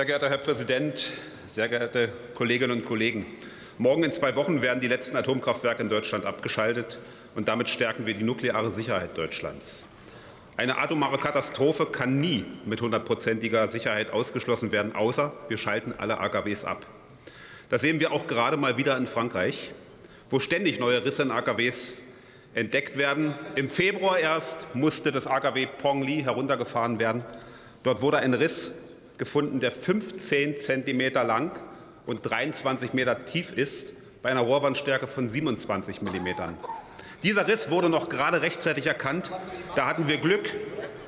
Sehr geehrter Herr Präsident, sehr geehrte Kolleginnen und Kollegen! Morgen in zwei Wochen werden die letzten Atomkraftwerke in Deutschland abgeschaltet, und damit stärken wir die nukleare Sicherheit Deutschlands. Eine atomare Katastrophe kann nie mit hundertprozentiger Sicherheit ausgeschlossen werden, außer wir schalten alle AKWs ab. Das sehen wir auch gerade mal wieder in Frankreich, wo ständig neue Risse in AKWs entdeckt werden. Im Februar erst musste das AKW Pongli heruntergefahren werden. Dort wurde ein Riss gefunden, der 15 Zentimeter lang und 23 Meter tief ist, bei einer Rohrwandstärke von 27 Millimetern. Dieser Riss wurde noch gerade rechtzeitig erkannt. Da hatten wir Glück,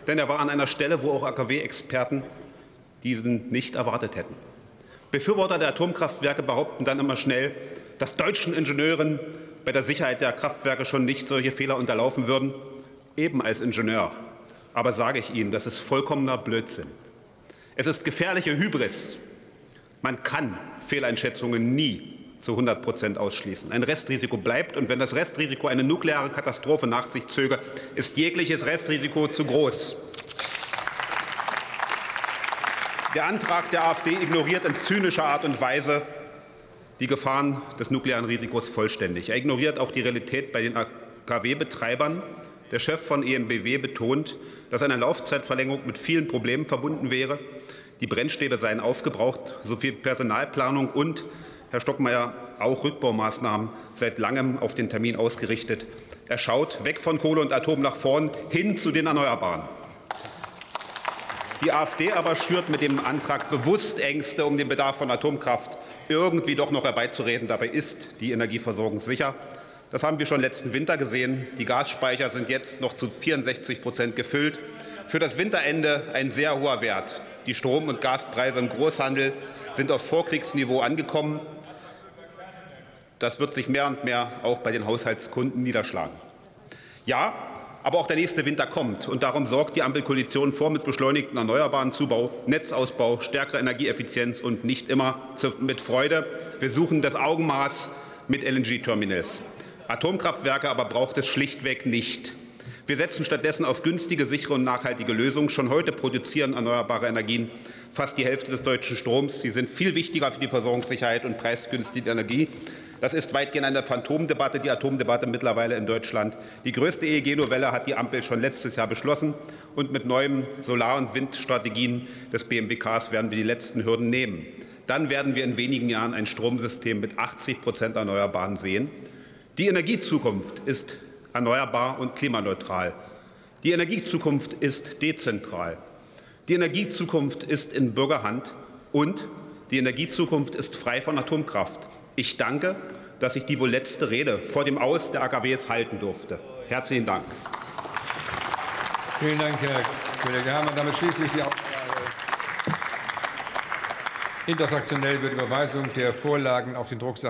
denn er war an einer Stelle, wo auch AKW-Experten diesen nicht erwartet hätten. Befürworter der Atomkraftwerke behaupten dann immer schnell, dass deutschen Ingenieuren bei der Sicherheit der Kraftwerke schon nicht solche Fehler unterlaufen würden. Eben als Ingenieur. Aber sage ich Ihnen, das ist vollkommener Blödsinn. Es ist gefährliche Hybris. Man kann Fehleinschätzungen nie zu 100 Prozent ausschließen. Ein Restrisiko bleibt, und wenn das Restrisiko eine nukleare Katastrophe nach sich zöge, ist jegliches Restrisiko zu groß. Der Antrag der AfD ignoriert in zynischer Art und Weise die Gefahren des nuklearen Risikos vollständig. Er ignoriert auch die Realität bei den AKW-Betreibern. Der Chef von EMBW betont, dass eine Laufzeitverlängerung mit vielen Problemen verbunden wäre. Die Brennstäbe seien aufgebraucht, so viel Personalplanung und Herr Stockmeier, auch Rückbaumaßnahmen seit langem auf den Termin ausgerichtet. Er schaut weg von Kohle und Atom nach vorn hin zu den Erneuerbaren. Die AfD aber schürt mit dem Antrag bewusst Ängste um den Bedarf von Atomkraft irgendwie doch noch herbeizureden. Dabei ist die Energieversorgung sicher. Das haben wir schon letzten Winter gesehen. Die Gasspeicher sind jetzt noch zu 64 Prozent gefüllt. Für das Winterende ein sehr hoher Wert. Die Strom- und Gaspreise im Großhandel sind auf Vorkriegsniveau angekommen. Das wird sich mehr und mehr auch bei den Haushaltskunden niederschlagen. Ja, aber auch der nächste Winter kommt. Und darum sorgt die Ampelkoalition vor mit beschleunigtem erneuerbaren Zubau, Netzausbau, stärkerer Energieeffizienz und nicht immer mit Freude. Wir suchen das Augenmaß mit LNG-Terminals. Atomkraftwerke aber braucht es schlichtweg nicht. Wir setzen stattdessen auf günstige, sichere und nachhaltige Lösungen. Schon heute produzieren erneuerbare Energien fast die Hälfte des deutschen Stroms. Sie sind viel wichtiger für die Versorgungssicherheit und preisgünstige Energie das ist weitgehend eine Phantomdebatte, die Atomdebatte mittlerweile in Deutschland. Die größte EEG-Novelle hat die Ampel schon letztes Jahr beschlossen. Und mit neuen Solar- und Windstrategien des BMWKs werden wir die letzten Hürden nehmen. Dann werden wir in wenigen Jahren ein Stromsystem mit 80 Prozent Erneuerbaren sehen. Die Energiezukunft ist erneuerbar und klimaneutral. Die Energiezukunft ist dezentral. Die Energiezukunft ist in Bürgerhand und die Energiezukunft ist frei von Atomkraft. Ich danke, dass ich die wohl letzte Rede vor dem Aus der AKWs halten durfte. Herzlichen Dank. Vielen Dank, Herr Kollege Herrmann. Damit schließe ich die Aussprache. Interfraktionell wird Überweisung der Vorlagen auf den Drucksachen